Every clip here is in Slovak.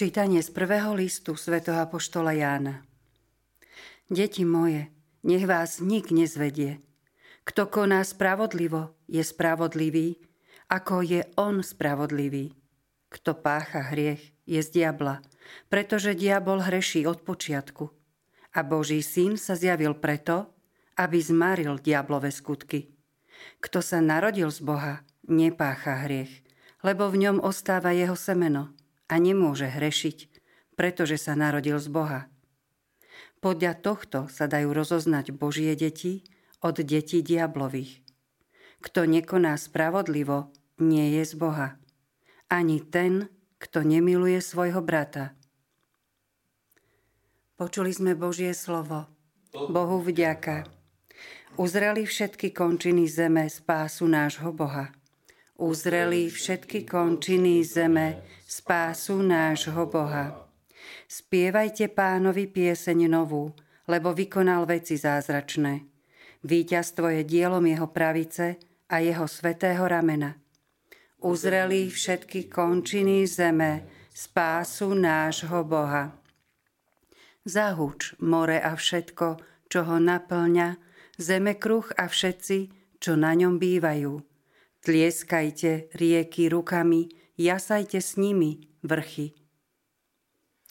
Čítanie z prvého listu svätého Apoštola Jána. Deti moje, nech vás nik nezvedie. Kto koná spravodlivo, je spravodlivý, ako je on spravodlivý. Kto pácha hriech, je z diabla, pretože diabol hreší od počiatku. A Boží syn sa zjavil preto, aby zmaril diablové skutky. Kto sa narodil z Boha, nepácha hriech, lebo v ňom ostáva jeho semeno – a nemôže hrešiť, pretože sa narodil z Boha. Podľa tohto sa dajú rozoznať Božie deti od detí diablových. Kto nekoná spravodlivo, nie je z Boha. Ani ten, kto nemiluje svojho brata. Počuli sme Božie slovo. Bohu vďaka. Uzreli všetky končiny zeme spásu nášho Boha. Uzreli všetky končiny zeme spásu nášho Boha. Spievajte pánovi pieseň novú, lebo vykonal veci zázračné. Výťazstvo je dielom jeho pravice a jeho svetého ramena. Uzreli všetky končiny zeme, spásu nášho Boha. Zahuč more a všetko, čo ho naplňa, zeme kruh a všetci, čo na ňom bývajú. Tlieskajte rieky rukami, jasajte s nimi, vrchy.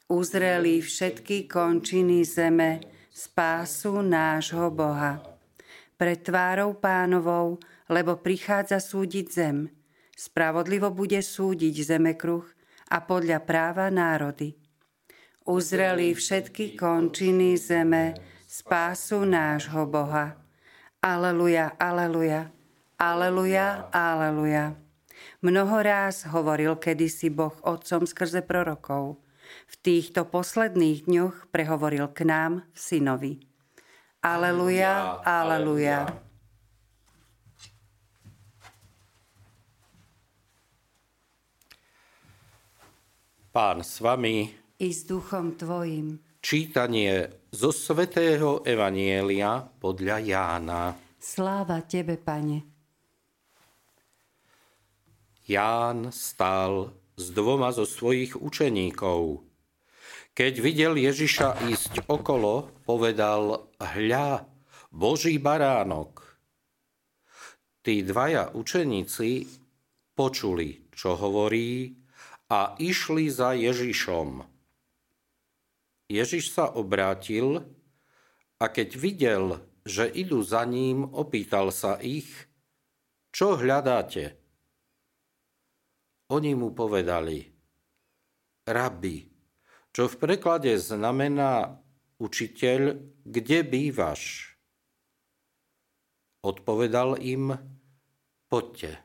Uzreli všetky končiny zeme, spásu nášho Boha. Pred tvárou pánovou, lebo prichádza súdiť zem. Spravodlivo bude súdiť zemekruh a podľa práva národy. Uzreli všetky končiny zeme, spásu nášho Boha. Aleluja, aleluja, aleluja, aleluja. Mnoho ráz hovoril kedysi Boh Otcom skrze prorokov. V týchto posledných dňoch prehovoril k nám v synovi. Aleluja, aleluja. Pán s vami i s duchom tvojim. Čítanie zo svätého Evanielia podľa Jána. Sláva tebe, Pane. Ján stál s dvoma zo svojich učeníkov. Keď videl Ježiša ísť okolo, povedal, hľa, Boží baránok. Tí dvaja učeníci počuli, čo hovorí a išli za Ježišom. Ježiš sa obrátil a keď videl, že idú za ním, opýtal sa ich, čo hľadáte? Oni mu povedali, rabi, čo v preklade znamená učiteľ, kde bývaš? Odpovedal im, poďte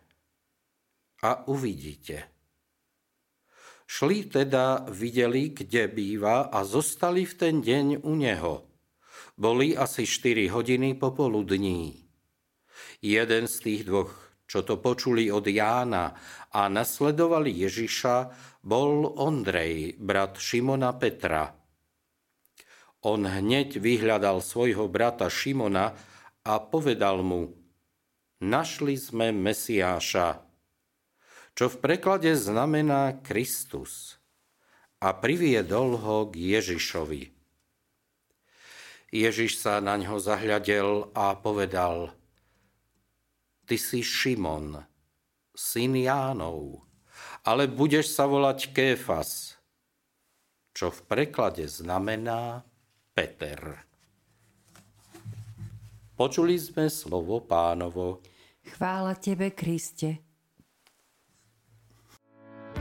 a uvidíte. Šli teda, videli, kde býva a zostali v ten deň u neho. Boli asi 4 hodiny popoludní. Jeden z tých dvoch čo to počuli od Jána a nasledovali Ježiša, bol Ondrej, brat Šimona Petra. On hneď vyhľadal svojho brata Šimona a povedal mu, našli sme Mesiáša, čo v preklade znamená Kristus a priviedol ho k Ježišovi. Ježiš sa na ňo zahľadel a povedal – ty si Šimon, syn Jánov, ale budeš sa volať Kéfas, čo v preklade znamená Peter. Počuli sme slovo pánovo. Chvála tebe, Kriste.